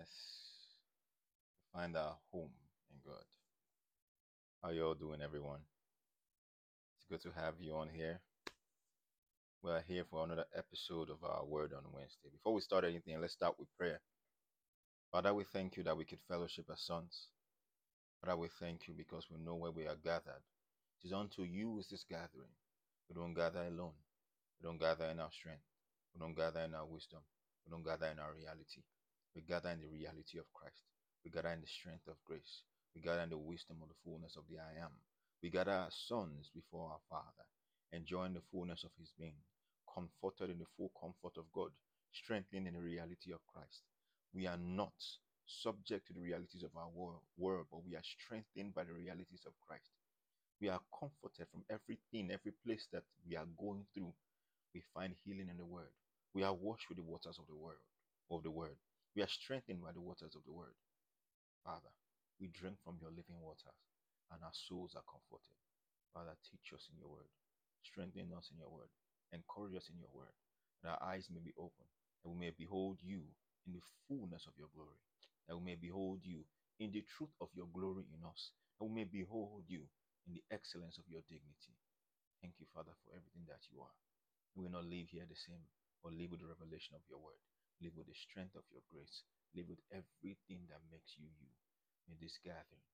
Yes, find our home in God. How you all doing, everyone? It's good to have you on here. We are here for another episode of our Word on Wednesday. Before we start anything, let's start with prayer. Father, we thank you that we could fellowship as sons. Father, we thank you because we know where we are gathered. It is unto you is this gathering. We don't gather alone. We don't gather in our strength. We don't gather in our wisdom. We don't gather in our reality. We gather in the reality of Christ. We gather in the strength of grace. We gather in the wisdom of the fullness of the I am. We gather as sons before our Father, enjoying the fullness of His being, comforted in the full comfort of God, strengthened in the reality of Christ. We are not subject to the realities of our world, but we are strengthened by the realities of Christ. We are comforted from everything, every place that we are going through. We find healing in the Word. We are washed with the waters of the Word. Of the Word. We are strengthened by the waters of the Word. Father, we drink from your living waters, and our souls are comforted. Father, teach us in your Word, strengthen us in your Word, encourage us in your Word, that our eyes may be open, that we may behold you in the fullness of your glory, that we may behold you in the truth of your glory in us, that we may behold you in the excellence of your dignity. Thank you, Father, for everything that you are. We will not leave here the same, but live with the revelation of your word live with the strength of your grace, live with everything that makes you you. May this gathering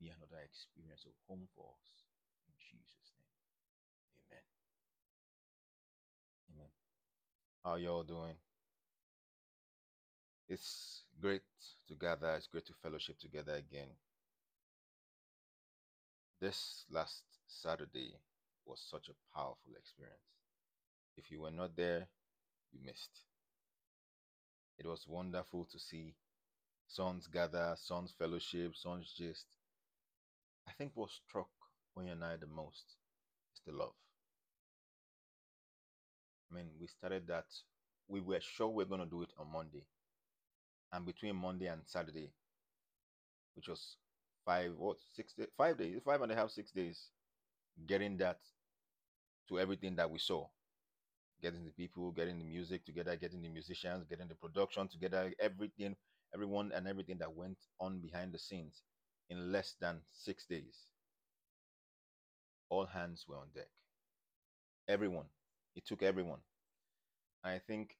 be another experience of home for us. In Jesus' name. Amen. Amen. How y'all doing? It's great to gather, it's great to fellowship together again. This last Saturday was such a powerful experience. If you were not there, you missed. It was wonderful to see sons gather, sons fellowship, sons gist. I think what struck Onye and I the most is the love. I mean, we started that. We were sure we are going to do it on Monday. And between Monday and Saturday, which was five, what, six, days, five days, five and a half, six days, getting that to everything that we saw getting the people, getting the music together, getting the musicians, getting the production together, everything, everyone and everything that went on behind the scenes in less than six days. All hands were on deck. Everyone. It took everyone. I think,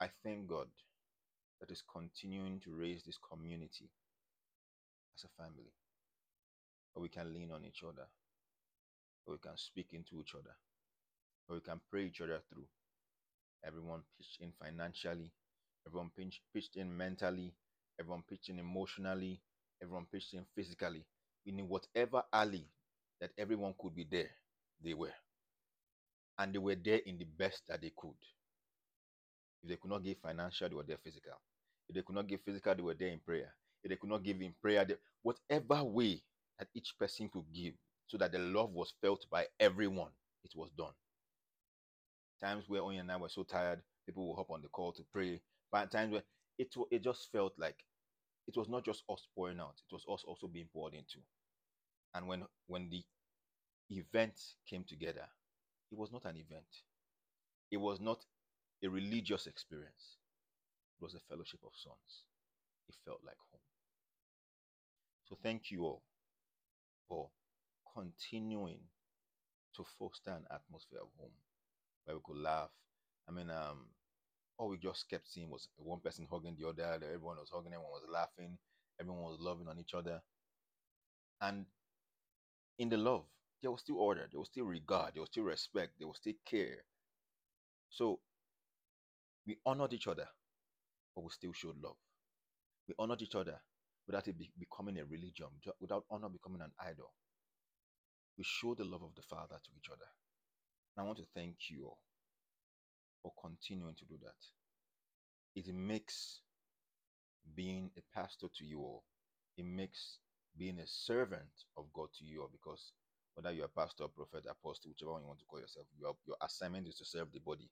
I thank God that is continuing to raise this community as a family. We can lean on each other. We can speak into each other we can pray each other through. Everyone pitched in financially, everyone pitched in mentally, everyone pitched in emotionally, everyone pitched in physically. In whatever alley that everyone could be there, they were. And they were there in the best that they could. If they could not give financial, they were there physical. If they could not give physical, they were there in prayer. If they could not give in prayer, they, whatever way that each person could give so that the love was felt by everyone, it was done. Times where Onye and I were so tired, people will hop on the call to pray. But times where it it just felt like it was not just us pouring out; it was us also being poured into. And when when the event came together, it was not an event. It was not a religious experience. It was a fellowship of sons. It felt like home. So thank you all for continuing to foster an atmosphere of home where we could laugh. I mean, um, all we just kept seeing was one person hugging the other. Everyone was hugging, everyone was laughing, everyone was loving on each other. And in the love, there was still order, there was still regard, there was still respect, there was still care. So we honored each other, but we still showed love. We honored each other without it be becoming a religion, without honor becoming an idol. We showed the love of the Father to each other. And I want to thank you all for continuing to do that. It makes being a pastor to you all, it makes being a servant of God to you all because whether you're a pastor, prophet, apostle, whichever one you want to call yourself, your, your assignment is to serve the body.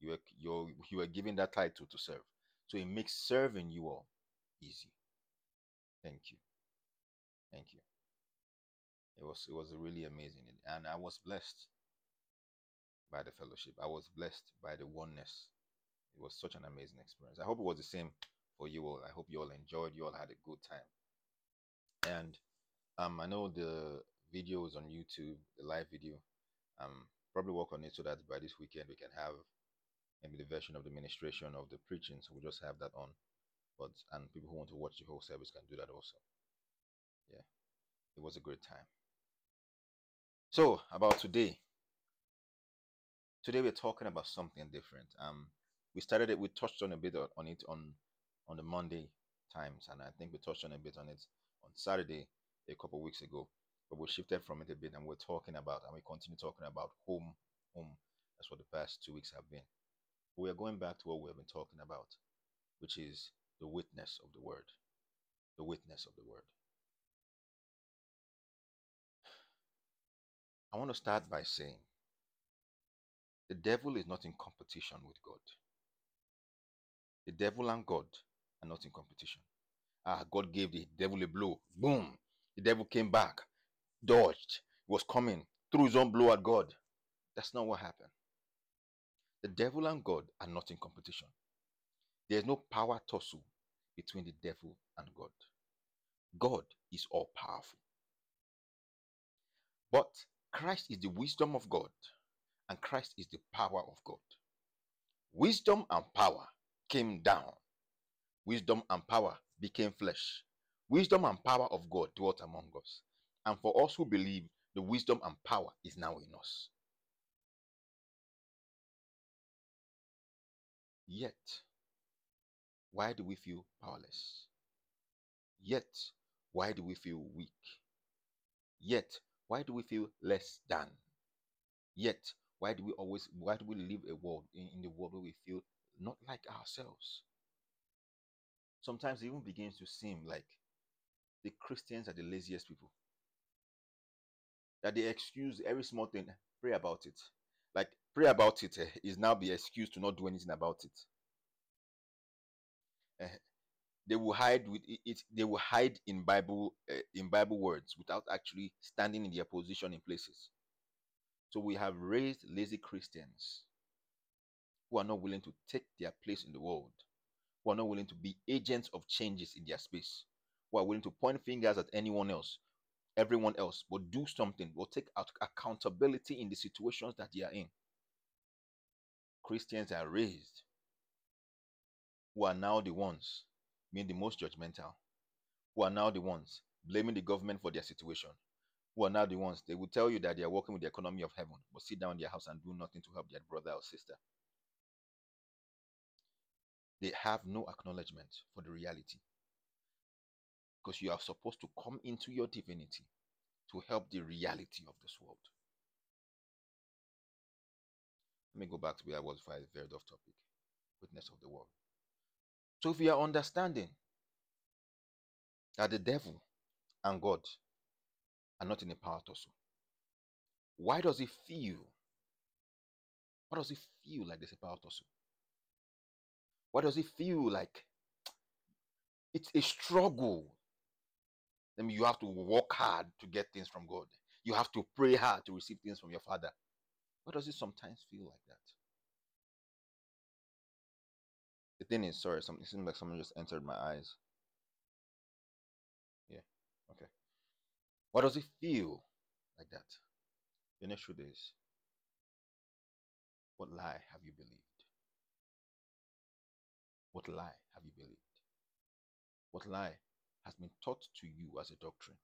You are, you're, you are given that title to serve. So it makes serving you all easy. Thank you. Thank you. It was it was really amazing and I was blessed by the fellowship. I was blessed by the oneness. It was such an amazing experience. I hope it was the same for you all. I hope you all enjoyed. You all had a good time. And um, I know the video is on YouTube, the live video. Um, probably work on it so that by this weekend we can have maybe the version of the ministration of the preaching. So we'll just have that on. But and people who want to watch the whole service can do that also. Yeah, it was a great time. So about today. Today we're talking about something different. Um, we started it. We touched on a bit on it on on the Monday times, and I think we touched on a bit on it on Saturday a couple weeks ago. But we shifted from it a bit, and we're talking about, and we continue talking about home, home. That's what the past two weeks have been. We are going back to what we have been talking about, which is the witness of the word. The witness of the word. I want to start by saying the devil is not in competition with God. The devil and God are not in competition. Ah, God gave the devil a blow. Boom. The devil came back, dodged, was coming, threw his own blow at God. That's not what happened. The devil and God are not in competition. There is no power tussle between the devil and God. God is all powerful. But Christ is the wisdom of God, and Christ is the power of God. Wisdom and power came down. Wisdom and power became flesh. Wisdom and power of God dwelt among us. And for us who believe, the wisdom and power is now in us. Yet, why do we feel powerless? Yet, why do we feel weak? Yet, why do we feel less than? Yet, why do we always why do we live a world in, in the world where we feel not like ourselves? Sometimes it even begins to seem like the Christians are the laziest people. That they excuse every small thing, pray about it. Like pray about it uh, is now the excuse to not do anything about it. Uh, they will hide with it, it, they will hide in bible uh, in bible words without actually standing in their position in places so we have raised lazy christians who are not willing to take their place in the world who are not willing to be agents of changes in their space who are willing to point fingers at anyone else everyone else but do something will take accountability in the situations that they are in. Christians are raised who are now the ones being the most judgmental, who are now the ones blaming the government for their situation, who are now the ones they will tell you that they are working with the economy of heaven, but sit down in their house and do nothing to help their brother or sister. They have no acknowledgement for the reality. Because you are supposed to come into your divinity to help the reality of this world. Let me go back to where I was before I veered off topic. Witness of the world. So if we are understanding that the devil and God are not in a power tussle, why does it feel? Why does it feel like there's a power tussle? Why does it feel like it's a struggle? I mean, you have to work hard to get things from God. You have to pray hard to receive things from your Father. Why does it sometimes feel like that? The thing is, sorry, something seems like someone just entered my eyes. Yeah, okay. What does it feel like that? The next truth is, what lie have you believed? What lie have you believed? What lie has been taught to you as a doctrine?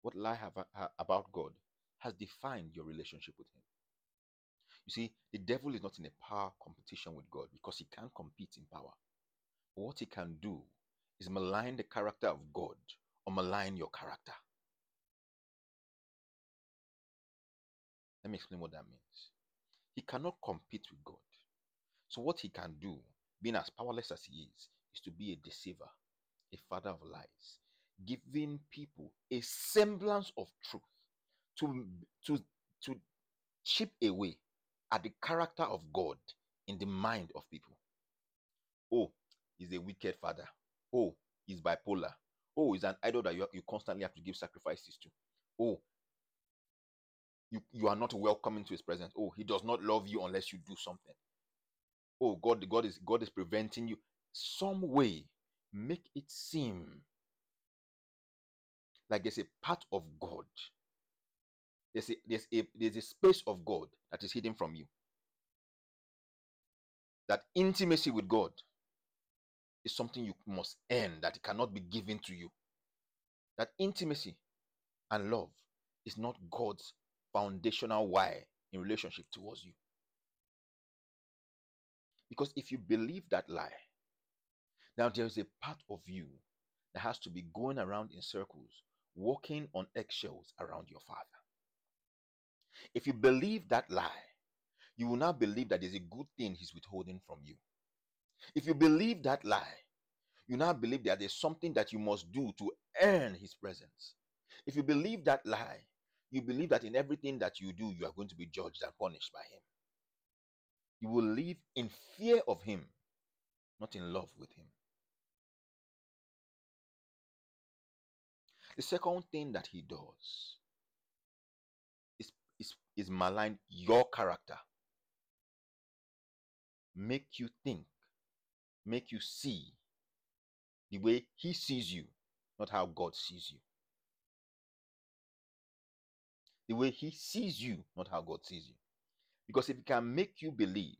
What lie have, uh, about God has defined your relationship with Him? You see, the devil is not in a power competition with God because he can't compete in power. But what he can do is malign the character of God or malign your character. Let me explain what that means. He cannot compete with God. So, what he can do, being as powerless as he is, is to be a deceiver, a father of lies, giving people a semblance of truth to, to, to chip away at the character of God in the mind of people. Oh, he's a wicked father. Oh, he's bipolar. Oh, he's an idol that you, you constantly have to give sacrifices to. Oh, you, you are not welcome into his presence. Oh, he does not love you unless you do something. Oh, God, God is God is preventing you. some way make it seem like there's a part of God. There's a, there's a there's a space of God that is hidden from you. That intimacy with God is something you must earn, that cannot be given to you. That intimacy and love is not God's foundational why in relationship towards you. Because if you believe that lie, now there is a part of you that has to be going around in circles, walking on eggshells around your father. If you believe that lie, you will not believe that there's a good thing he's withholding from you. If you believe that lie, you now believe that there's something that you must do to earn his presence. If you believe that lie, you believe that in everything that you do, you are going to be judged and punished by him. You will live in fear of him, not in love with him. The second thing that he does is, is, is malign your character, make you think, make you see the way he sees you, not how God sees you. The way he sees you, not how God sees you. Because if he can make you believe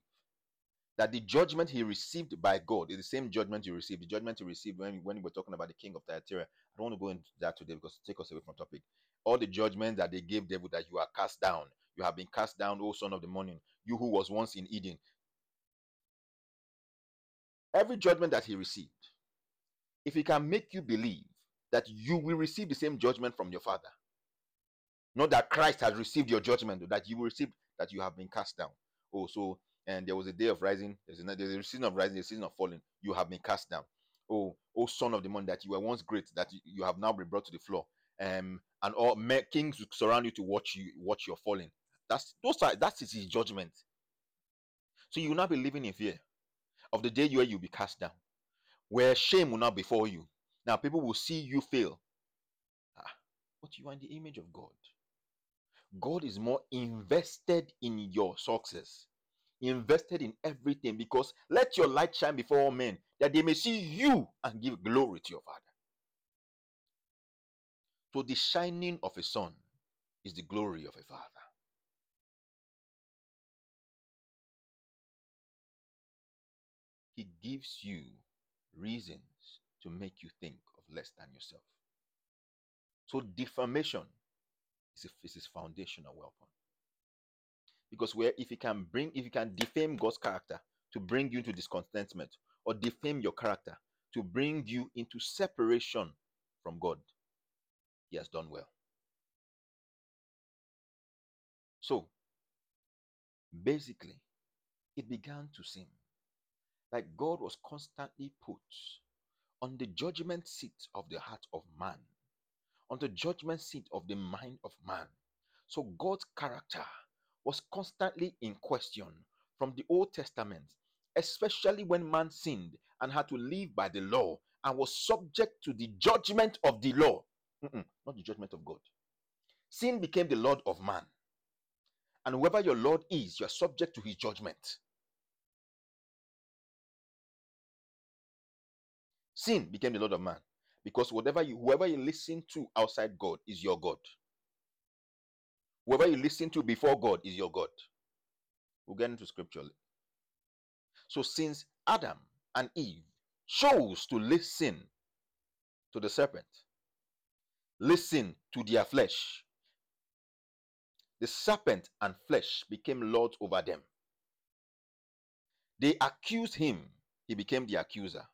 that the judgment he received by God is the same judgment you received, the judgment you received when, when we were talking about the king of Thyatira. I don't want to go into that today because it take us away from topic. All the judgment that they gave David that you are cast down, you have been cast down, O son of the morning, you who was once in Eden. Every judgment that he received, if he can make you believe that you will receive the same judgment from your father, not that Christ has received your judgment, that you will receive that you have been cast down. Oh, so and there was a day of rising, there's a, there's a season of rising, a season of falling. You have been cast down. Oh, oh, son of the moon, that you were once great, that you have now been brought to the floor. Um, and all kings surround you to watch you watch your falling. That's those are that is his judgment. So you will not be living in fear of the day where you'll be cast down, where shame will not befall you. Now people will see you fail. Ah, but you are in the image of God. God is more invested in your success, invested in everything because let your light shine before all men that they may see you and give glory to your Father. So, the shining of a son is the glory of a father. He gives you reasons to make you think of less than yourself. So, defamation is, is his foundational weapon. Because where if he can bring, if he can defame God's character to bring you into discontentment, or defame your character to bring you into separation from God, he has done well. So, basically, it began to seem like God was constantly put on the judgment seat of the heart of man on the judgment seat of the mind of man. So God's character was constantly in question from the Old Testament, especially when man sinned and had to live by the law and was subject to the judgment of the law, Mm-mm, not the judgment of God. Sin became the Lord of man. And whoever your Lord is, you are subject to his judgment. Sin became the Lord of man because whatever you whoever you listen to outside God is your God. Whoever you listen to before God is your God. We'll get into scripture. So since Adam and Eve chose to listen to the serpent, listen to their flesh, the serpent and flesh became lords over them. They accused him, he became the accuser.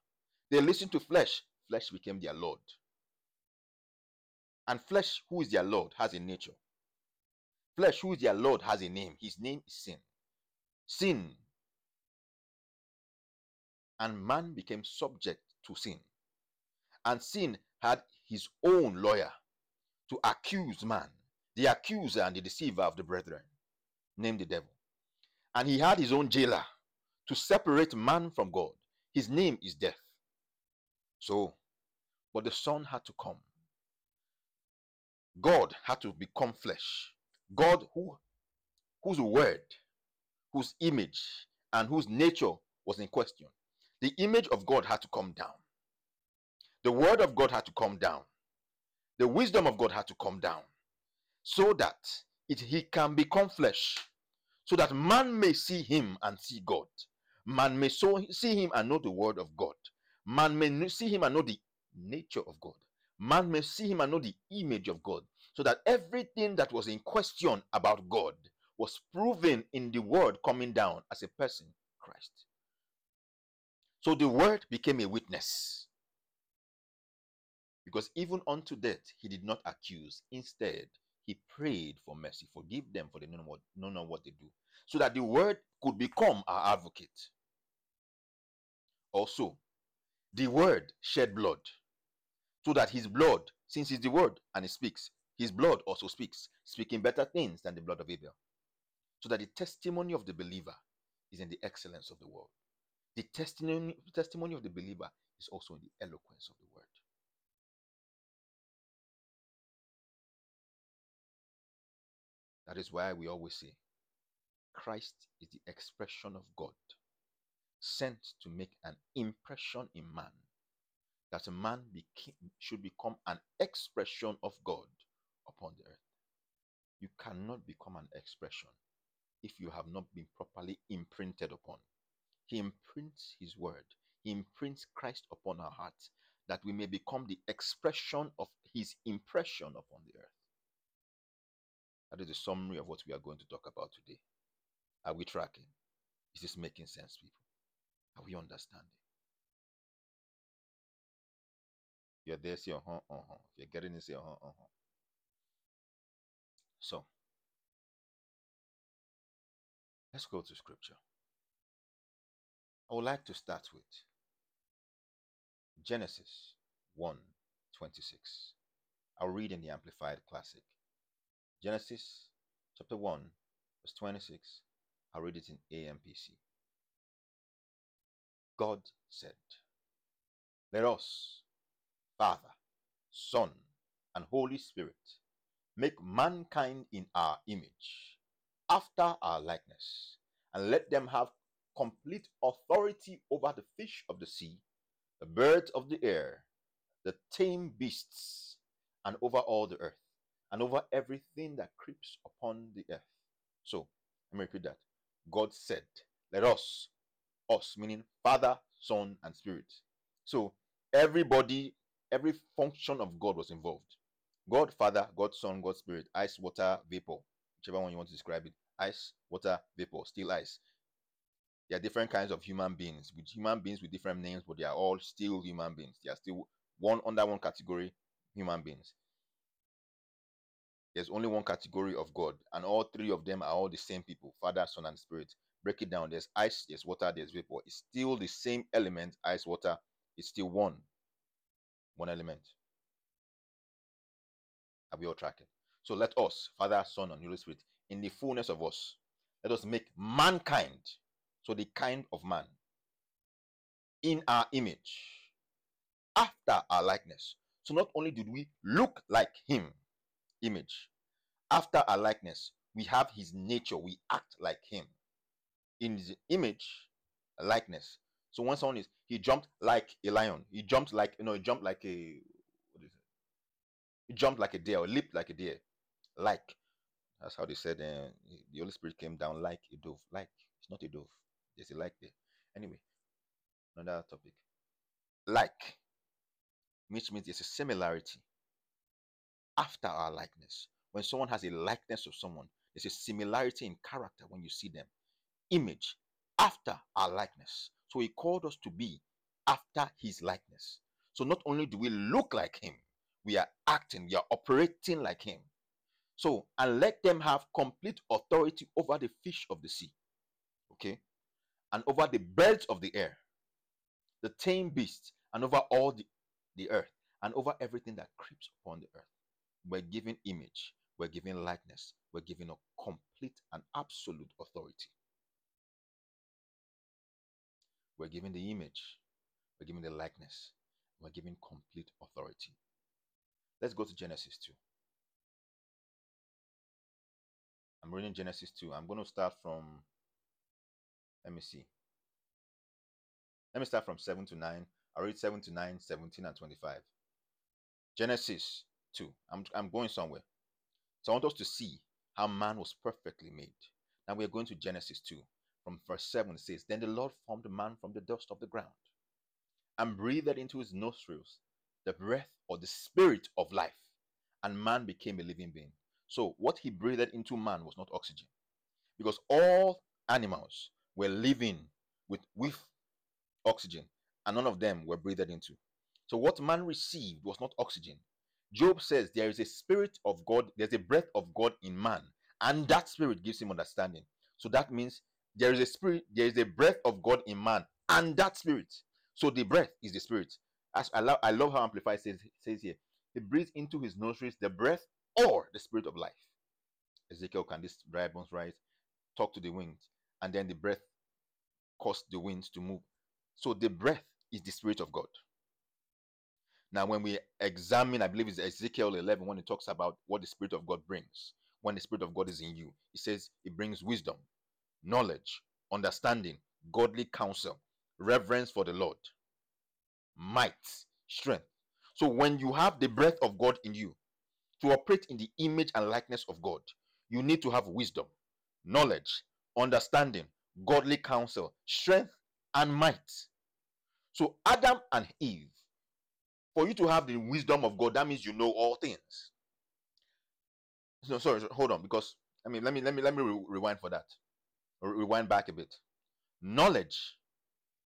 They listened to flesh, flesh became their Lord. And flesh, who is their Lord, has a nature. Flesh, who is their Lord, has a name. His name is sin. Sin. And man became subject to sin. And sin had his own lawyer to accuse man, the accuser and the deceiver of the brethren, named the devil. And he had his own jailer to separate man from God. His name is death. So, but the Son had to come. God had to become flesh. God who whose word, whose image, and whose nature was in question. The image of God had to come down. The word of God had to come down. The wisdom of God had to come down so that it, he can become flesh, so that man may see him and see God. Man may so see him and know the word of God. Man may see him and know the nature of God. Man may see him and know the image of God. So that everything that was in question about God was proven in the word coming down as a person, Christ. So the word became a witness. Because even unto death he did not accuse. Instead, he prayed for mercy. Forgive them for they know what, know not what they do. So that the word could become our advocate. Also, the word shed blood. So that his blood, since he's the word and he speaks, his blood also speaks, speaking better things than the blood of Abel. So that the testimony of the believer is in the excellence of the word. The testimony, testimony of the believer is also in the eloquence of the word. That is why we always say Christ is the expression of God, sent to make an impression in man, that a man became, should become an expression of God upon the earth. You cannot become an expression if you have not been properly imprinted upon. He imprints His word, He imprints Christ upon our hearts, that we may become the expression of His impression upon the earth. That is the summary of what we are going to talk about today. Are we tracking? Is this making sense, people? Are we understanding? You're there, say, uh huh, uh huh. You're getting it, say, uh huh, uh huh. So, let's go to scripture. I would like to start with Genesis 1 26. I'll read in the Amplified Classic. Genesis chapter 1, verse 26. I'll read it in AMPC. God said, Let us, Father, Son, and Holy Spirit, make mankind in our image, after our likeness, and let them have complete authority over the fish of the sea, the birds of the air, the tame beasts, and over all the earth and over everything that creeps upon the earth. So, let me repeat that. God said, Let us, us, meaning Father, Son, and Spirit. So, everybody, every function of God was involved. God, Father, God, Son, God, Spirit, ice, water, vapor, whichever one you want to describe it. Ice, water, vapor, still ice. There are different kinds of human beings, with human beings with different names, but they are all still human beings. They are still one under one category human beings there's only one category of God, and all three of them are all the same people Father, Son, and Spirit. Break it down. There's ice, there's water, there's vapor. It's still the same element, ice, water. It's still one, one element. Are we all tracking? So let us, Father, Son, and Holy Spirit, in the fullness of us, let us make mankind, so the kind of man, in our image, after our likeness. So not only did we look like him, image. After our likeness, we have his nature. We act like him. In his image, likeness. So when someone is, he jumped like a lion. He jumped like, you know, he jumped like a, what is it? He jumped like a deer or leaped like a deer. Like. That's how they said uh, the Holy Spirit came down like a dove. Like. It's not a dove. There's a like there. Anyway, another topic. Like. Which means there's a similarity after our likeness. When someone has a likeness of someone, there's a similarity in character when you see them. Image after our likeness. So he called us to be after his likeness. So not only do we look like him, we are acting, we are operating like him. So, and let them have complete authority over the fish of the sea, okay, and over the birds of the air, the tame beasts, and over all the, the earth, and over everything that creeps upon the earth. We're given image, we're given likeness, we're given a complete and absolute authority. We're given the image, we're given the likeness, we're given complete authority. Let's go to Genesis 2. I'm reading Genesis 2. I'm going to start from, let me see. Let me start from 7 to 9. I read 7 to 9, 17, and 25. Genesis 2. I'm, I'm going somewhere. So I want us to see how man was perfectly made. Now we are going to Genesis 2. From verse 7 it says, Then the Lord formed man from the dust of the ground and breathed into his nostrils the breath or the spirit of life, and man became a living being. So what he breathed into man was not oxygen, because all animals were living with with oxygen, and none of them were breathed into. So what man received was not oxygen. Job says there is a spirit of God, there's a breath of God in man, and that spirit gives him understanding. So that means there is a spirit, there is a breath of God in man, and that spirit. So the breath is the spirit. As I love, I love how Amplified says says here, he breathes into his nostrils the breath or the spirit of life. Ezekiel, can this dry bones rise? Talk to the winds, and then the breath caused the winds to move. So the breath is the spirit of God. Now, when we examine, I believe it's Ezekiel 11 when it talks about what the spirit of God brings. When the spirit of God is in you, it says it brings wisdom, knowledge, understanding, godly counsel, reverence for the Lord, might, strength. So when you have the breath of God in you to operate in the image and likeness of God, you need to have wisdom, knowledge, understanding, godly counsel, strength, and might. So Adam and Eve, for you to have the wisdom of God, that means you know all things. No, sorry, hold on, because I mean, let me let me let me re- rewind for that. Re- rewind back a bit. Knowledge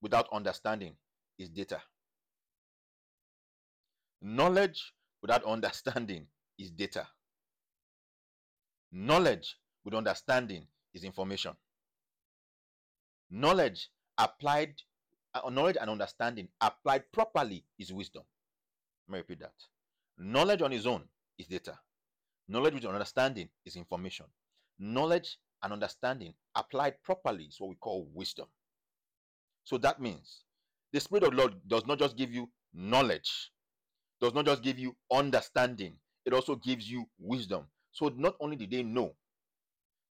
without understanding is data. Knowledge without understanding is data. Knowledge with understanding is information. Knowledge applied, uh, knowledge and understanding applied properly is wisdom. Let me repeat that. Knowledge on its own is data. Knowledge with understanding is information. Knowledge and understanding applied properly is what we call wisdom. So that means the Spirit of the Lord does not just give you knowledge, does not just give you understanding, it also gives you wisdom. So not only did they know,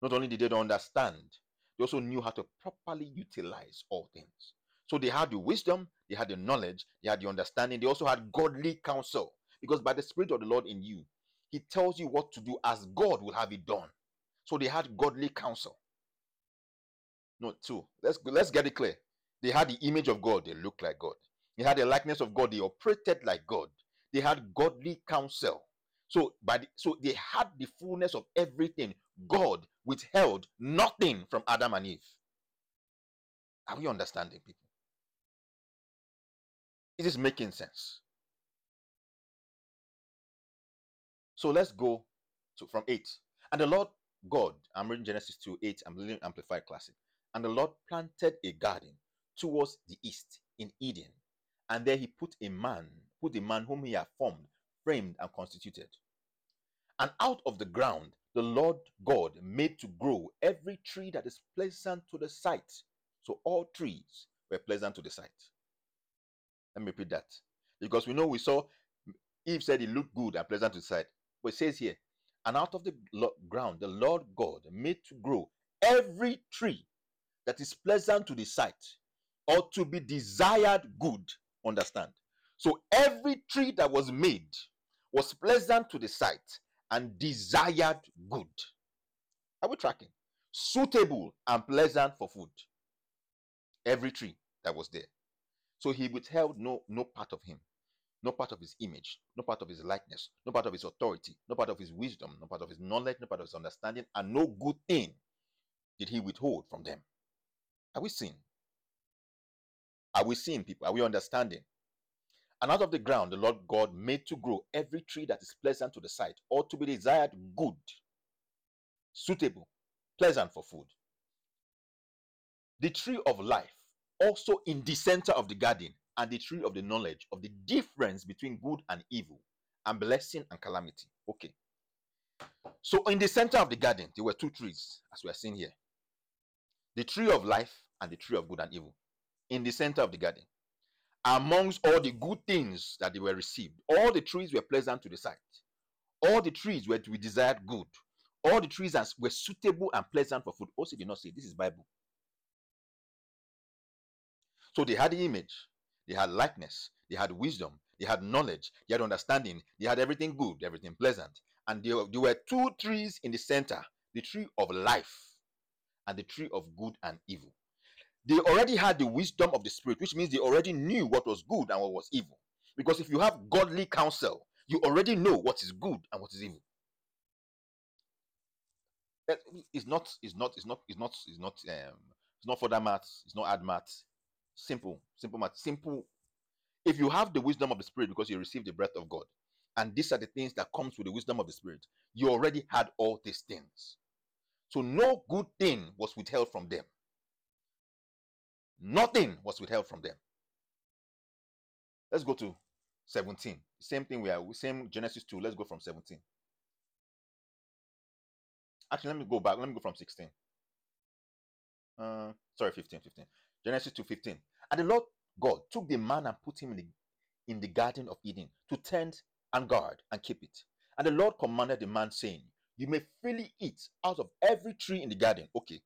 not only did they understand, they also knew how to properly utilize all things. So they had the wisdom, they had the knowledge, they had the understanding, they also had godly counsel. Because by the Spirit of the Lord in you, He tells you what to do as God will have it done. So they had godly counsel. No, two. Let's let's get it clear. They had the image of God, they looked like God. They had the likeness of God, they operated like God. They had godly counsel. So, by the, so they had the fullness of everything. God withheld nothing from Adam and Eve. Are we understanding, people? It is making sense. So let's go to from 8. And the Lord God, I'm reading Genesis 2 8, I'm reading Amplified Classic. And the Lord planted a garden towards the east in Eden. And there he put a man, put a man whom he had formed, framed, and constituted. And out of the ground the Lord God made to grow every tree that is pleasant to the sight. So all trees were pleasant to the sight. Let me repeat that. Because we know we saw Eve said it looked good and pleasant to the sight. But it says here, and out of the ground the Lord God made to grow every tree that is pleasant to the sight or to be desired good. Understand? So every tree that was made was pleasant to the sight and desired good. Are we tracking? Suitable and pleasant for food. Every tree that was there. So he withheld no no part of him, no part of his image, no part of his likeness, no part of his authority, no part of his wisdom, no part of his knowledge, no part of his understanding, and no good thing did he withhold from them. Are we seeing? Are we seeing people? Are we understanding? And out of the ground the Lord God made to grow every tree that is pleasant to the sight, or to be desired good, suitable, pleasant for food. The tree of life also in the center of the garden, and the tree of the knowledge of the difference between good and evil, and blessing and calamity. Okay. So in the center of the garden, there were two trees, as we are seeing here the tree of life and the tree of good and evil. In the center of the garden amongst all the good things that they were received. All the trees were pleasant to the sight. All the trees were to be desired good. All the trees were suitable and pleasant for food. Oh, also, did not say this is Bible. So they had the image, they had likeness, they had wisdom, they had knowledge, they had understanding, they had everything good, everything pleasant. And there, there were two trees in the center the tree of life and the tree of good and evil. They already had the wisdom of the Spirit, which means they already knew what was good and what was evil. Because if you have godly counsel, you already know what is good and what is evil. It's not, it's not, it's not, it's not, it's not, um, it's not further maths, it's not add maths. Simple, simple math, simple. If you have the wisdom of the Spirit because you received the breath of God, and these are the things that comes with the wisdom of the Spirit, you already had all these things. So no good thing was withheld from them. Nothing was withheld from them. Let's go to 17. Same thing we are same Genesis 2. Let's go from 17. Actually, let me go back. Let me go from 16. Uh, sorry, 15, 15. Genesis 2:15. And the Lord God took the man and put him in the, in the garden of Eden to tend and guard and keep it. And the Lord commanded the man, saying, You may freely eat out of every tree in the garden. Okay.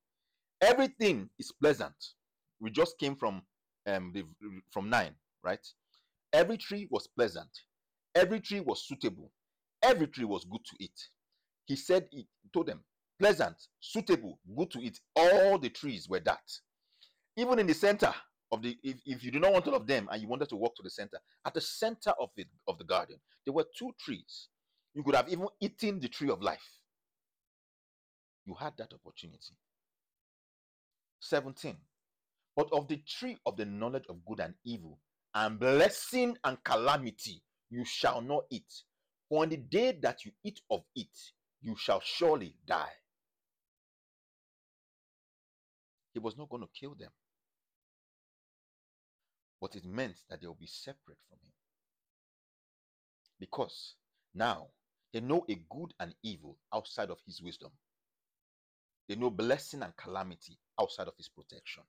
Everything is pleasant. We just came from um the from nine, right? Every tree was pleasant. Every tree was suitable. Every tree was good to eat. He said, he told them, pleasant, suitable, good to eat. All the trees were that. Even in the center of the, if, if you do not want all of them and you wanted to walk to the center, at the center of the of the garden, there were two trees. You could have even eaten the tree of life. You had that opportunity. 17. But of the tree of the knowledge of good and evil, and blessing and calamity you shall not eat. For on the day that you eat of it, you shall surely die. He was not going to kill them, but it meant that they will be separate from him. Because now they know a good and evil outside of his wisdom, they know blessing and calamity outside of his protection.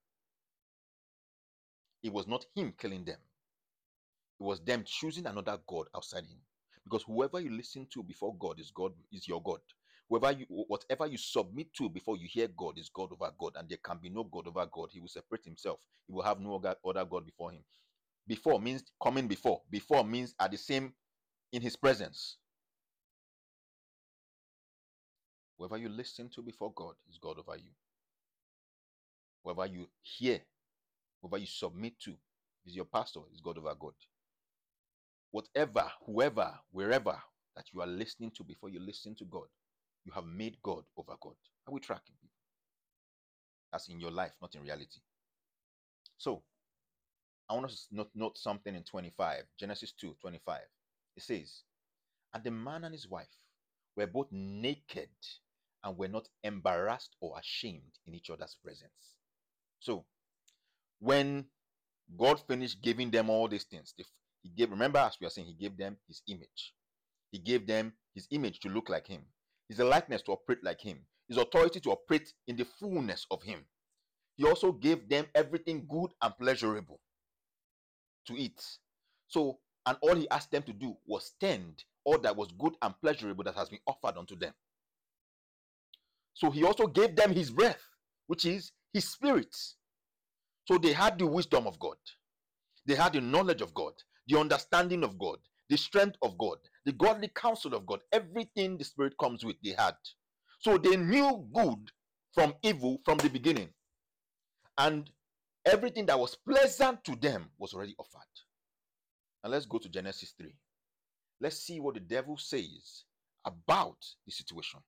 It was not him killing them, it was them choosing another God outside him. Because whoever you listen to before God is God is your God. Whoever you whatever you submit to before you hear God is God over God, and there can be no God over God. He will separate himself. He will have no other God before him. Before means coming before. Before means at the same in his presence. Whoever you listen to before God is God over you. Whoever you hear, whoever you submit to is your pastor, is God over God whatever, whoever, wherever that you are listening to before you listen to God, you have made God over God. Are we tracking people? That's in your life, not in reality. So, I want us to note, note something in 25, Genesis 2 25. It says, And the man and his wife were both naked and were not embarrassed or ashamed in each other's presence. So, when God finished giving them all these things, he gave, remember, as we are saying, he gave them his image. He gave them his image to look like him, his likeness to operate like him, his authority to operate in the fullness of him. He also gave them everything good and pleasurable to eat. So, and all he asked them to do was tend all that was good and pleasurable that has been offered unto them. So he also gave them his breath, which is his spirit. So they had the wisdom of God, they had the knowledge of God, the understanding of God, the strength of God, the godly counsel of God, everything the Spirit comes with, they had. So they knew good from evil from the beginning. And everything that was pleasant to them was already offered. Now let's go to Genesis 3. Let's see what the devil says about the situation.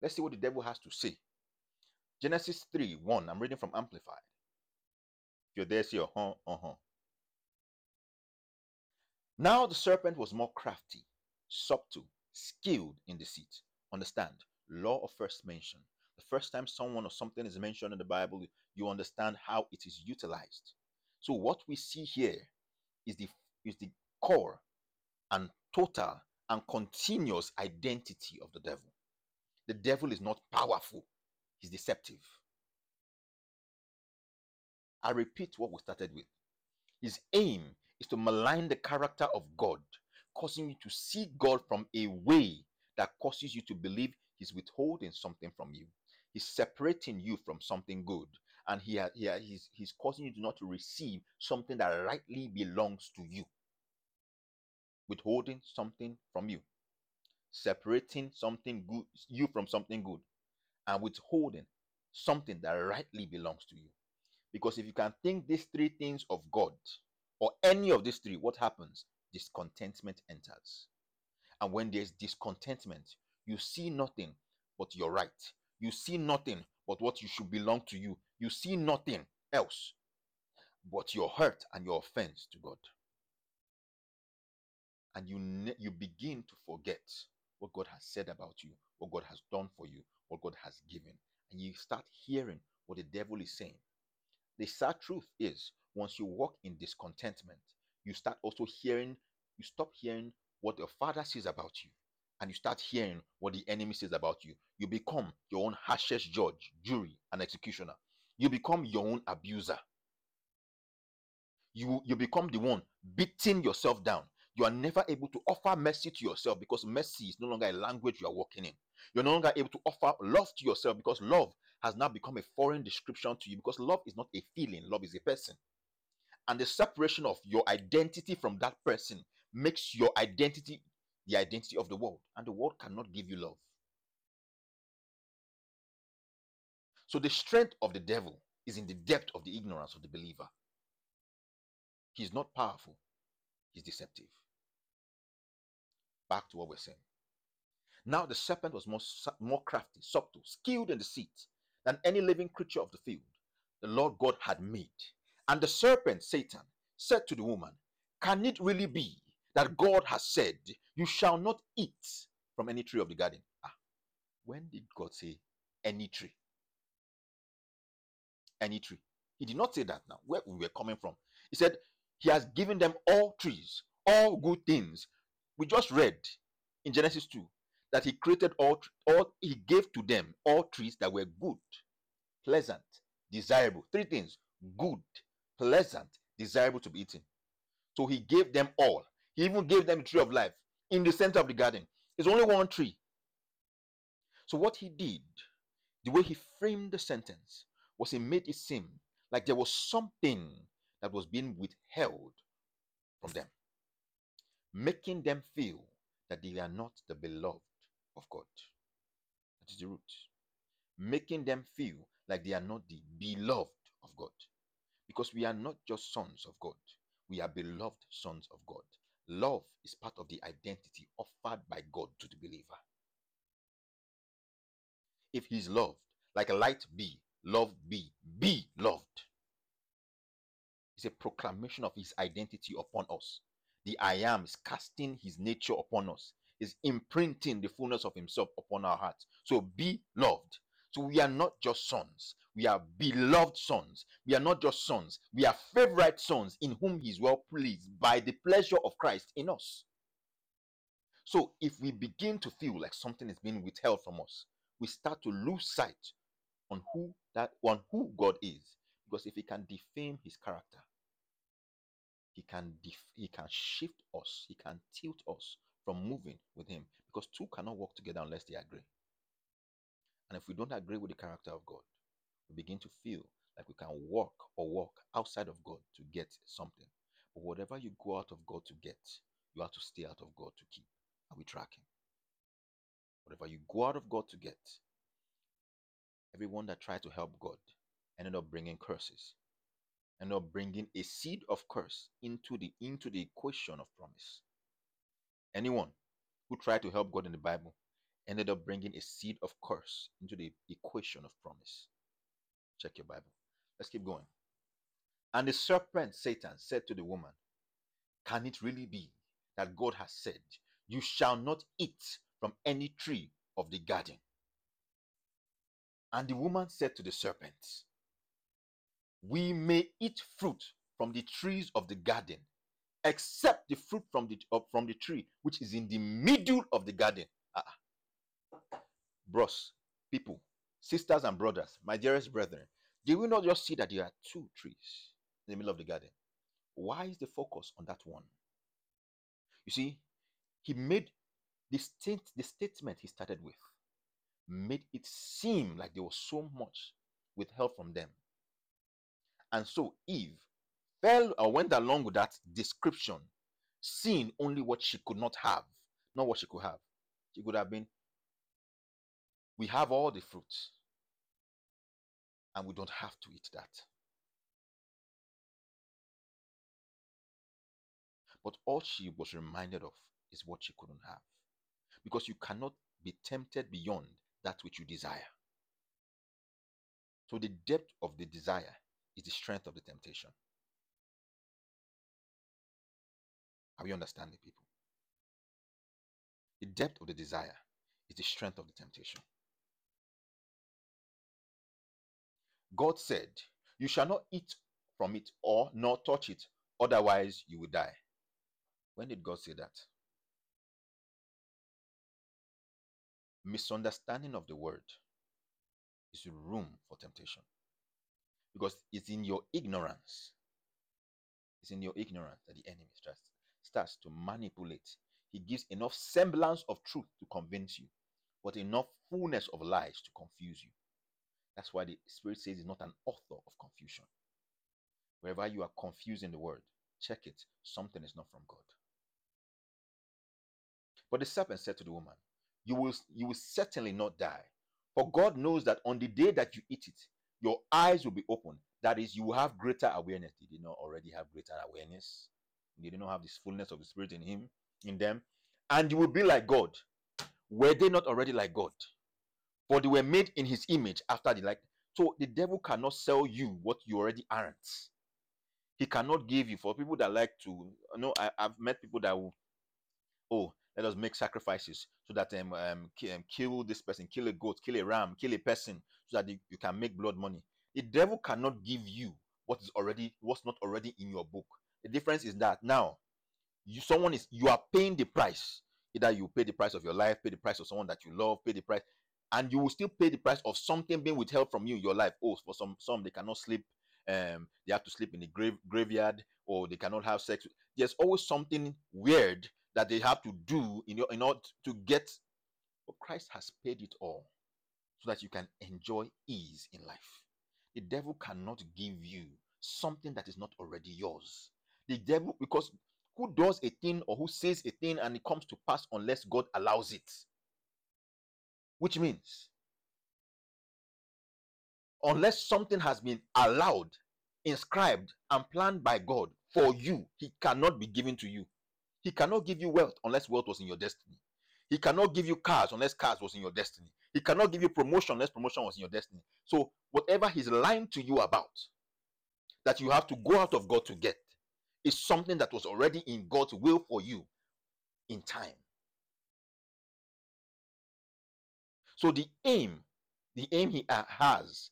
Let's see what the devil has to say. Genesis 3 1. I'm reading from Amplified If you're there, say, uh huh, uh huh. Now the serpent was more crafty, subtle, skilled in deceit. Understand, law of first mention. The first time someone or something is mentioned in the Bible, you understand how it is utilized. So what we see here is the is the core and total and continuous identity of the devil. The devil is not powerful, he's deceptive. I repeat what we started with. His aim is to malign the character of God, causing you to see God from a way that causes you to believe He's withholding something from you. He's separating you from something good. and he, he he's, he's causing you to not to receive something that rightly belongs to you, withholding something from you, separating something good, you from something good, and withholding something that rightly belongs to you. Because if you can think these three things of God, or any of these three, what happens? Discontentment enters. And when there's discontentment, you see nothing but your right. You see nothing but what you should belong to you. You see nothing else but your hurt and your offense to God. And you ne- you begin to forget what God has said about you, what God has done for you, what God has given. And you start hearing what the devil is saying. The sad truth is, once you walk in discontentment, you start also hearing, you stop hearing what your father says about you, and you start hearing what the enemy says about you. You become your own harshest judge, jury, and executioner. You become your own abuser. You, you become the one beating yourself down. You are never able to offer mercy to yourself because mercy is no longer a language you are walking in. You're no longer able to offer love to yourself because love has now become a foreign description to you because love is not a feeling, love is a person. And the separation of your identity from that person makes your identity the identity of the world, and the world cannot give you love. So, the strength of the devil is in the depth of the ignorance of the believer. He's not powerful, he's deceptive. Back to what we're saying. Now, the serpent was more, more crafty, subtle, skilled in deceit than any living creature of the field the Lord God had made. And the serpent, Satan, said to the woman, Can it really be that God has said, You shall not eat from any tree of the garden? Ah, when did God say any tree? Any tree. He did not say that now, where we were coming from. He said, He has given them all trees, all good things. We just read in Genesis 2 that He created all, all He gave to them all trees that were good, pleasant, desirable. Three things good, pleasant, desirable to be eaten. So He gave them all. He even gave them the tree of life in the center of the garden. There's only one tree. So what He did, the way He framed the sentence, was He made it seem like there was something that was being withheld from them, making them feel that they are not the beloved of God. That is the root. Making them feel like they are not the beloved of God. Because we are not just sons of God, we are beloved sons of God. Love is part of the identity offered by God to the believer. If He's loved, like a light be, love be, be loved. It's a proclamation of His identity upon us. The I am is casting His nature upon us, is imprinting the fullness of Himself upon our hearts. So be loved. So we are not just sons, we are beloved sons. We are not just sons, we are favorite sons in whom He is well pleased by the pleasure of Christ in us. So if we begin to feel like something is being withheld from us, we start to lose sight on who that on who God is. Because if He can defame His character, He can def- He can shift us, He can tilt us from moving with Him. Because two cannot work together unless they agree. And if we don't agree with the character of God, we begin to feel like we can walk or walk outside of God to get something. But whatever you go out of God to get, you have to stay out of God to keep. Are we tracking? Whatever you go out of God to get, everyone that tried to help God ended up bringing curses, ended up bringing a seed of curse into the into the equation of promise. Anyone who tried to help God in the Bible ended up bringing a seed of curse into the equation of promise. Check your Bible. Let's keep going. And the serpent, Satan, said to the woman, Can it really be that God has said, You shall not eat from any tree of the garden? And the woman said to the serpent, We may eat fruit from the trees of the garden, except the fruit from the uh, from the tree which is in the middle of the garden. Bros, people, sisters and brothers, my dearest brethren, do we not just see that there are two trees in the middle of the garden? Why is the focus on that one? You see, he made the state the statement he started with made it seem like there was so much withheld from them And so Eve fell or went along with that description, seeing only what she could not have, not what she could have. She could have been, we have all the fruits, and we don't have to eat that. But all she was reminded of is what she couldn't have. Because you cannot be tempted beyond that which you desire. So the depth of the desire is the strength of the temptation. Are we understanding, people? The depth of the desire is the strength of the temptation. God said, You shall not eat from it or nor touch it, otherwise you will die. When did God say that? Misunderstanding of the word is room for temptation because it's in your ignorance. It's in your ignorance that the enemy starts, starts to manipulate. He gives enough semblance of truth to convince you, but enough fullness of lies to confuse you. That's why the Spirit says he's not an author of confusion. Wherever you are confusing the world, check it. Something is not from God. But the serpent said to the woman, You will, you will certainly not die. For God knows that on the day that you eat it, your eyes will be open. That is, you will have greater awareness. Did you not already have greater awareness? Did you not have this fullness of the Spirit in Him, in them? And you will be like God. Were they not already like God? For they were made in His image after the like. So the devil cannot sell you what you already aren't. He cannot give you. For people that like to, you know, I, I've met people that will, oh, let us make sacrifices so that um, um, um, kill this person, kill a goat, kill a ram, kill a person, so that you, you can make blood money. The devil cannot give you what is already what's not already in your book. The difference is that now you someone is you are paying the price. Either you pay the price of your life, pay the price of someone that you love, pay the price, and you will still pay the price of something being withheld from you in your life. Oh, for some some they cannot sleep, um, they have to sleep in the grave graveyard, or they cannot have sex. There's always something weird that they have to do in, your, in order to get but Christ has paid it all so that you can enjoy ease in life. The devil cannot give you something that is not already yours. The devil, because who does a thing or who says a thing and it comes to pass unless God allows it? Which means, unless something has been allowed, inscribed, and planned by God for you, He cannot be given to you. He cannot give you wealth unless wealth was in your destiny. He cannot give you cars unless cars was in your destiny. He cannot give you promotion unless promotion was in your destiny. So whatever he's lying to you about that you have to go out of God to get is something that was already in God's will for you in time. So the aim, the aim he has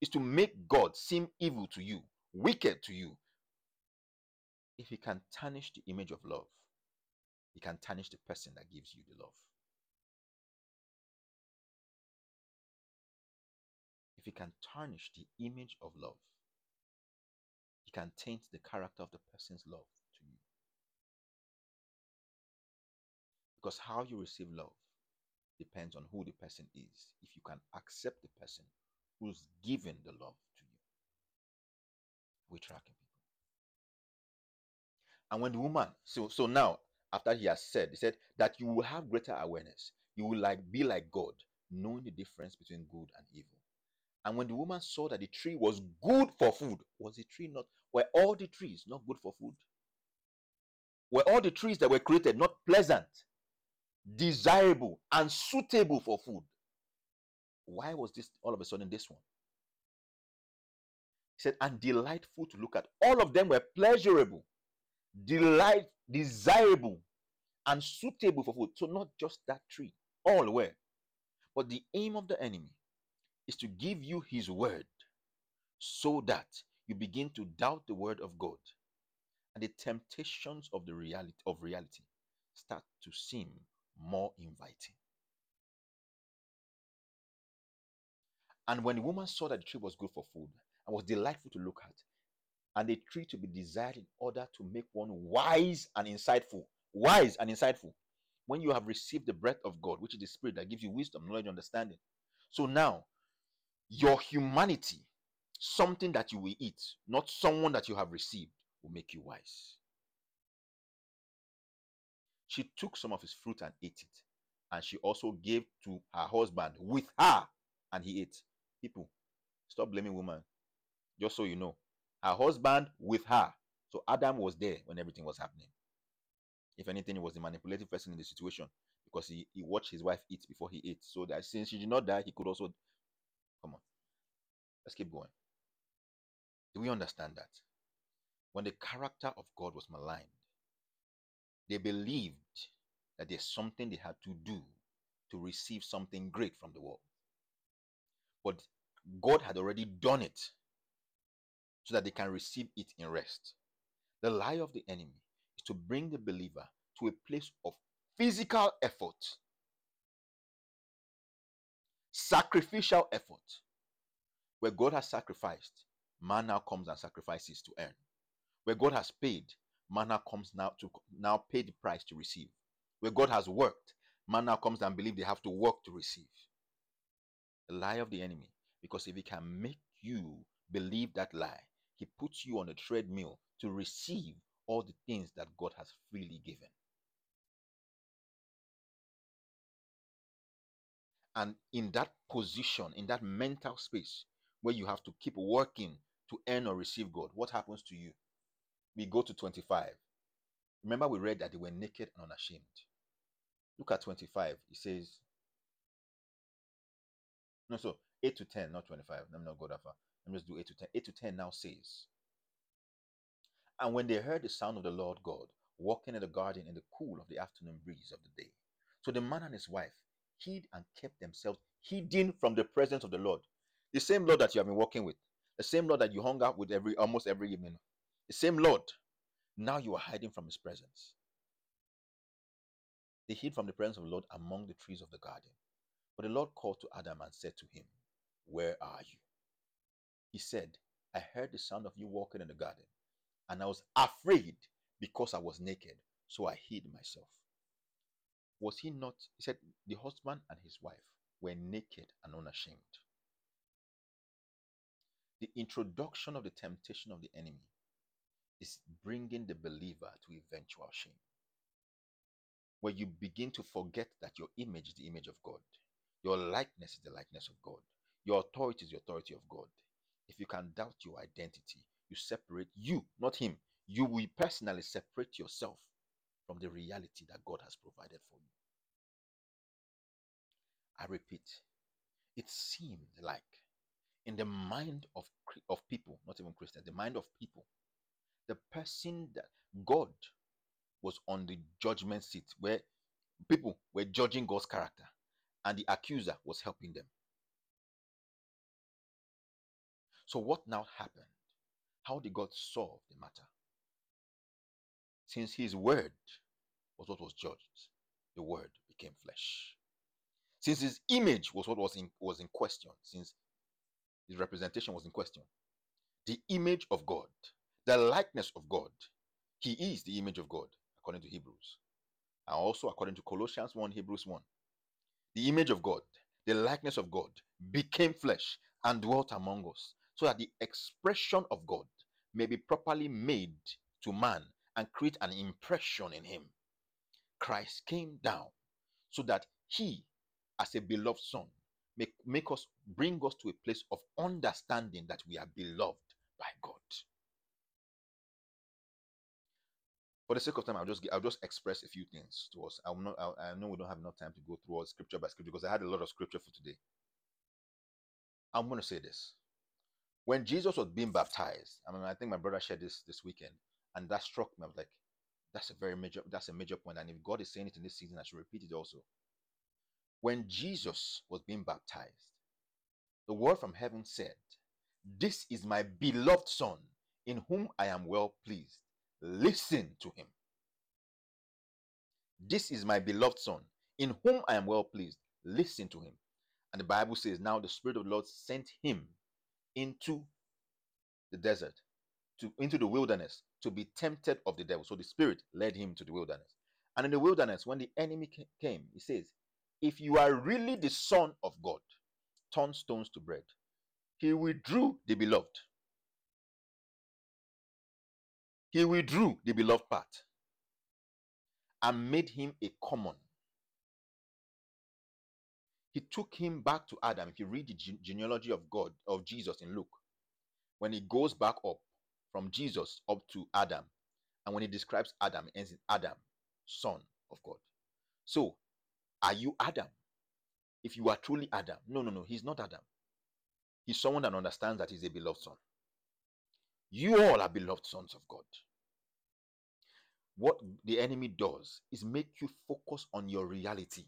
is to make God seem evil to you, wicked to you. If he can tarnish the image of love, he can tarnish the person that gives you the love. If he can tarnish the image of love, he can taint the character of the person's love to you. Because how you receive love depends on who the person is. If you can accept the person who's given the love to you, we're tracking people. And when the woman, so so now after he has said, he said that you will have greater awareness. You will like be like God, knowing the difference between good and evil. And when the woman saw that the tree was good for food, was the tree not, were all the trees not good for food? Were all the trees that were created not pleasant, desirable, and suitable for food? Why was this all of a sudden this one? He said, and delightful to look at. All of them were pleasurable, delight, desirable, and suitable for food. So, not just that tree, all were. But the aim of the enemy is to give you his word so that you begin to doubt the word of God and the temptations of the reality of reality start to seem more inviting. And when the woman saw that the tree was good for food and was delightful to look at, and a tree to be desired in order to make one wise and insightful. Wise and insightful. When you have received the breath of God, which is the spirit that gives you wisdom, knowledge, understanding. So now, your humanity Something that you will eat, not someone that you have received, will make you wise. She took some of his fruit and ate it. And she also gave to her husband with her, and he ate. People, stop blaming woman. Just so you know, her husband with her. So Adam was there when everything was happening. If anything, he was the manipulative person in the situation because he, he watched his wife eat before he ate. So that since she did not die, he could also come on. Let's keep going. Do we understand that? When the character of God was maligned, they believed that there's something they had to do to receive something great from the world. But God had already done it so that they can receive it in rest. The lie of the enemy is to bring the believer to a place of physical effort, sacrificial effort, where God has sacrificed, man now comes and sacrifices to earn. Where God has paid, man now comes now to now pay the price to receive. Where God has worked, man now comes and believe they have to work to receive. The lie of the enemy, because if he can make you believe that lie, he puts you on a treadmill to receive all the things that God has freely given. And in that position, in that mental space where you have to keep working to earn or receive God, what happens to you? We go to 25. Remember, we read that they were naked and unashamed. Look at 25. It says, no, so 8 to 10, not 25. Let me not go that far. Let me just do 8 to 10. 8 to 10 now says, And when they heard the sound of the Lord God walking in the garden in the cool of the afternoon breeze of the day, so the man and his wife hid and kept themselves hidden from the presence of the Lord. The same Lord that you have been walking with, the same Lord that you hung out with every almost every evening, the same Lord. Now you are hiding from his presence. They hid from the presence of the Lord among the trees of the garden. But the Lord called to Adam and said to him, Where are you? He said, I heard the sound of you walking in the garden, and I was afraid because I was naked, so I hid myself. Was he not? He said, The husband and his wife were naked and unashamed. The introduction of the temptation of the enemy is bringing the believer to eventual shame. Where you begin to forget that your image is the image of God, your likeness is the likeness of God, your authority is the authority of God. If you can doubt your identity, you separate you, not Him. You will personally separate yourself from the reality that God has provided for you. I repeat, it seemed like in the mind of, of people, not even Christians, the mind of people, the person that God was on the judgment seat where people were judging God's character and the accuser was helping them. So, what now happened? How did God solve the matter? Since his word was what was judged, the word became flesh. Since his image was what was in, was in question, since his representation was in question, the image of God, the likeness of God, he is the image of God, according to Hebrews. And also according to Colossians 1, Hebrews 1. The image of God, the likeness of God, became flesh and dwelt among us, so that the expression of God may be properly made to man and create an impression in him. Christ came down so that he, as a beloved son, make, make us bring us to a place of understanding that we are beloved by God. For the sake of time, I'll just I'll just express a few things to us. I'm not i I know we don't have enough time to go through all scripture by scripture because I had a lot of scripture for today. I'm going to say this: when Jesus was being baptized, I mean, I think my brother shared this this weekend, and that struck me. I was like, that's a very major that's a major point, and if God is saying it in this season, I should repeat it also. When Jesus was being baptized, the word from heaven said, This is my beloved Son, in whom I am well pleased. Listen to him. This is my beloved Son, in whom I am well pleased. Listen to him. And the Bible says, Now the Spirit of the Lord sent him into the desert, to into the wilderness, to be tempted of the devil. So the Spirit led him to the wilderness. And in the wilderness, when the enemy came, he says, if you are really the Son of God, turn stones to bread. He withdrew the beloved. He withdrew the beloved part and made him a common. He took him back to Adam. If you read the genealogy of God, of Jesus in Luke, when he goes back up from Jesus up to Adam, and when he describes Adam, it ends in Adam, son of God. So, are you Adam? If you are truly Adam, no, no, no, he's not Adam. He's someone that understands that he's a beloved son. You all are beloved sons of God. What the enemy does is make you focus on your reality,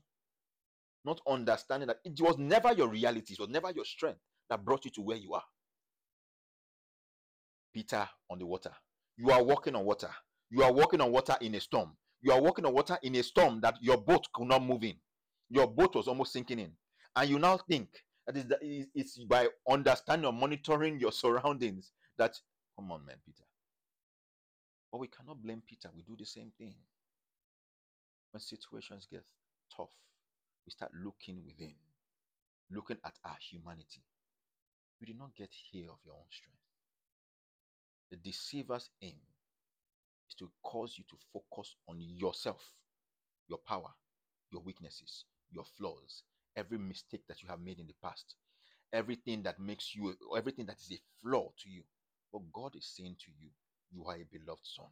not understanding that it was never your reality, it was never your strength that brought you to where you are. Peter on the water. You are walking on water. You are walking on water in a storm. You are walking on water in a storm that your boat could not move in. Your boat was almost sinking in. And you now think that it's by understanding or monitoring your surroundings that come on, man, Peter. But we cannot blame Peter. We do the same thing. When situations get tough, we start looking within, looking at our humanity. You did not get here of your own strength. The deceiver's aim is to cause you to focus on yourself, your power, your weaknesses, your flaws, every mistake that you have made in the past, everything that makes you, everything that is a flaw to you. But God is saying to you, You are a beloved son,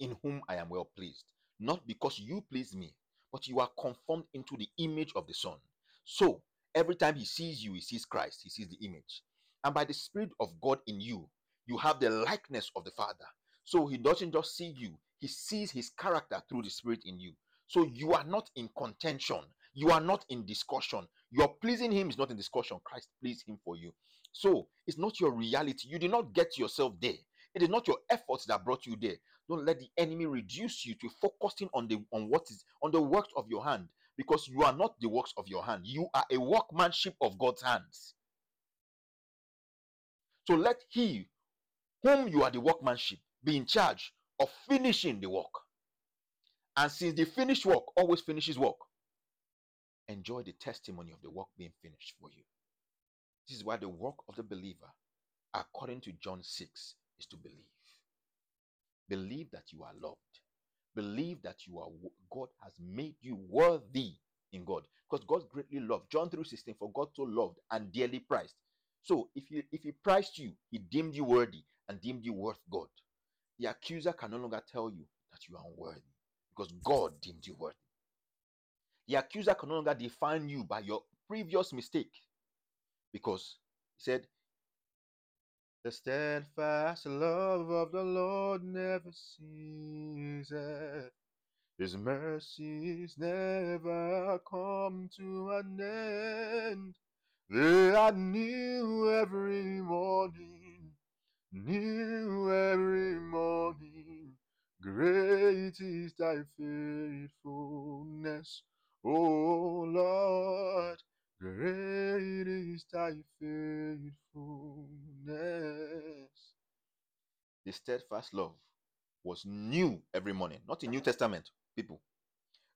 in whom I am well pleased. Not because you please me, but you are conformed into the image of the Son. So every time he sees you, he sees Christ, he sees the image. And by the Spirit of God in you, you have the likeness of the Father. So he doesn't just see you, he sees his character through the Spirit in you. So you are not in contention, you are not in discussion. Your pleasing him is not in discussion. Christ pleased him for you. So it's not your reality. You did not get yourself there. It is not your efforts that brought you there. Don't let the enemy reduce you to focusing on the on what is on the works of your hand, because you are not the works of your hand. You are a workmanship of God's hands. So let he whom you are the workmanship be in charge of finishing the work. And since the finished work always finishes work, enjoy the testimony of the work being finished for you. This is why the work of the believer, according to John 6, is to believe. Believe that you are loved. Believe that you are God has made you worthy in God. Because God greatly loved. John 3:16, for God so loved and dearly priced. So if he if he priced you, he deemed you worthy and deemed you worth God. The accuser can no longer tell you that you are unworthy because God deemed you worthy. The accuser can no longer define you by your previous mistake because he said the steadfast love of the Lord never ceases. His mercies never come to an end. They are new every morning, new every morning. Great is thy faithfulness, O Lord. Great is thy faithfulness. The steadfast love was new every morning, not in New Testament, people.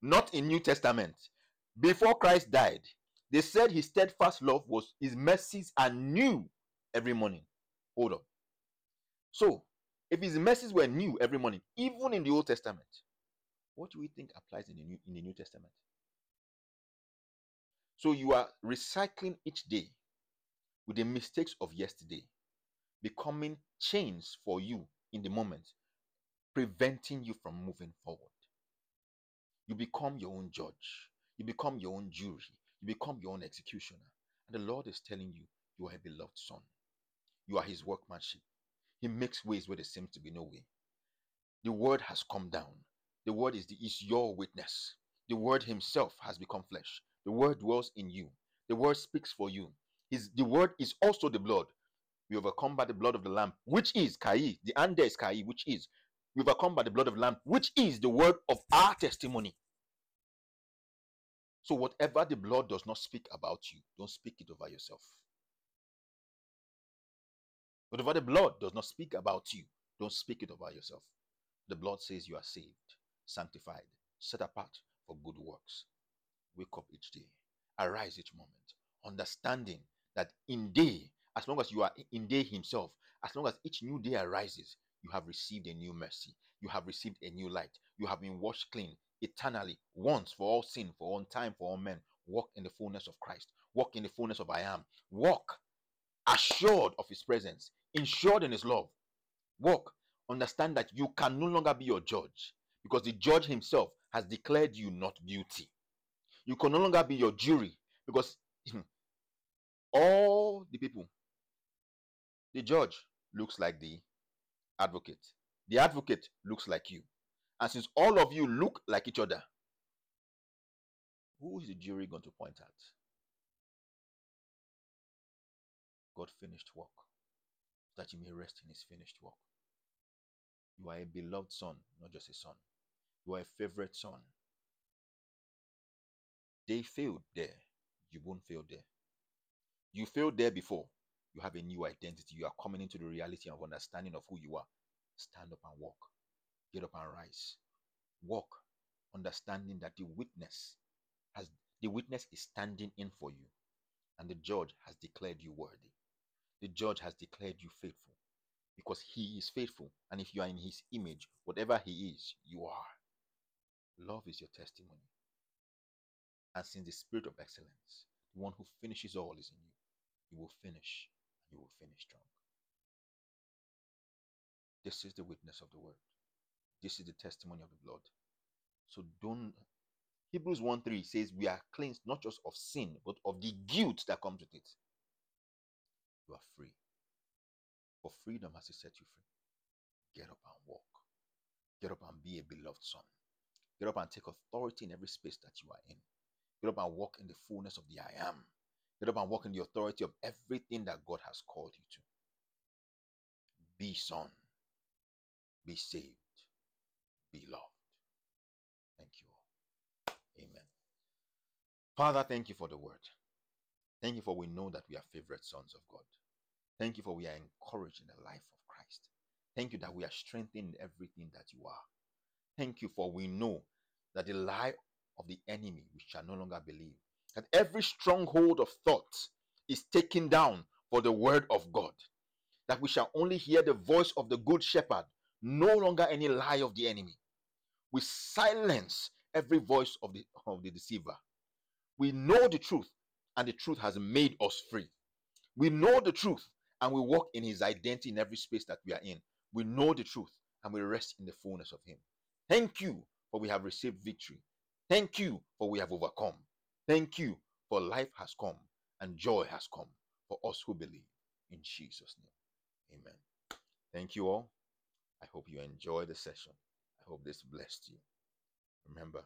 Not in New Testament. Before Christ died, they said his steadfast love was his mercies are new every morning. Hold on. So, if his mercies were new every morning, even in the Old Testament, what do we think applies in the New, in the New Testament? So you are recycling each day with the mistakes of yesterday, becoming chains for you in the moment, preventing you from moving forward. You become your own judge, you become your own jury, you become your own executioner. And the Lord is telling you, you are a beloved son, you are his workmanship. He makes ways where there seems to be no way. The word has come down. The word is, the, is your witness. The word himself has become flesh. The word dwells in you. The word speaks for you. His, the word is also the blood. We overcome by the blood of the Lamb, which is Kai. The and there is Kai, which is. We overcome by the blood of the Lamb, which is the word of our testimony. So, whatever the blood does not speak about you, don't speak it over yourself. Whatever the blood does not speak about you, don't speak it over yourself. The blood says you are saved, sanctified, set apart for good works. Wake up each day, arise each moment, understanding that in day as long as you are in day himself, as long as each new day arises, you have received a new mercy. You have received a new light. You have been washed clean eternally, once for all sin, for all time, for all men. Walk in the fullness of Christ. Walk in the fullness of I am. Walk assured of his presence, insured in his love. Walk. Understand that you can no longer be your judge because the judge himself has declared you not guilty. You can no longer be your jury because hmm, all the people, the judge looks like the advocate. The advocate looks like you. And since all of you look like each other, who is the jury going to point at? God finished work, that you may rest in his finished work. You are a beloved son, not just a son. You are a favorite son. They failed there. You won't fail there. You failed there before. You have a new identity. You are coming into the reality of understanding of who you are. Stand up and walk. Get up and rise. Walk, understanding that the witness has the witness is standing in for you, and the judge has declared you worthy. The judge has declared you faithful because he is faithful. And if you are in his image, whatever he is, you are. Love is your testimony. And since the spirit of excellence, the one who finishes all is in you, you will finish and you will finish strong. This is the witness of the word. This is the testimony of the blood. So don't. Hebrews 1 3 says, We are cleansed not just of sin, but of the guilt that comes with it. You are free. For freedom has to set you free. Get up and walk. Get up and be a beloved son. Get up and take authority in every space that you are in. Get up and walk in the fullness of the I am. Get up and walk in the authority of everything that God has called you to. Be son. Be saved. Be loved. Thank you all. Amen. Father, thank you for the word. Thank you for we know that we are favorite sons of God. Thank you for we are encouraged in the life of Christ. Thank you that we are strengthened in everything that you are. Thank you for we know that the lie of the enemy we shall no longer believe. That every stronghold of thought is taken down for the word of God. That we shall only hear the voice of the good shepherd, no longer any lie of the enemy. We silence every voice of the, of the deceiver. We know the truth, and the truth has made us free. We know the truth, and we walk in his identity in every space that we are in. We know the truth, and we rest in the fullness of him. Thank you for we have received victory. Thank you for we have overcome. Thank you for life has come and joy has come for us who believe in Jesus' name. Amen. Thank you all. I hope you enjoy the session. I hope this blessed you. Remember,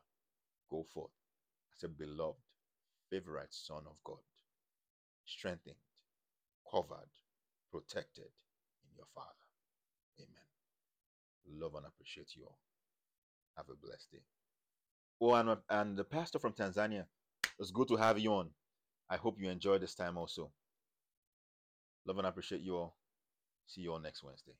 go forth as a beloved, favorite son of God, strengthened, covered, protected in your Father. Amen. Love and appreciate you all. Have a blessed day. Oh, and, and the pastor from Tanzania, it's good to have you on. I hope you enjoyed this time also. Love and appreciate you all. See you all next Wednesday.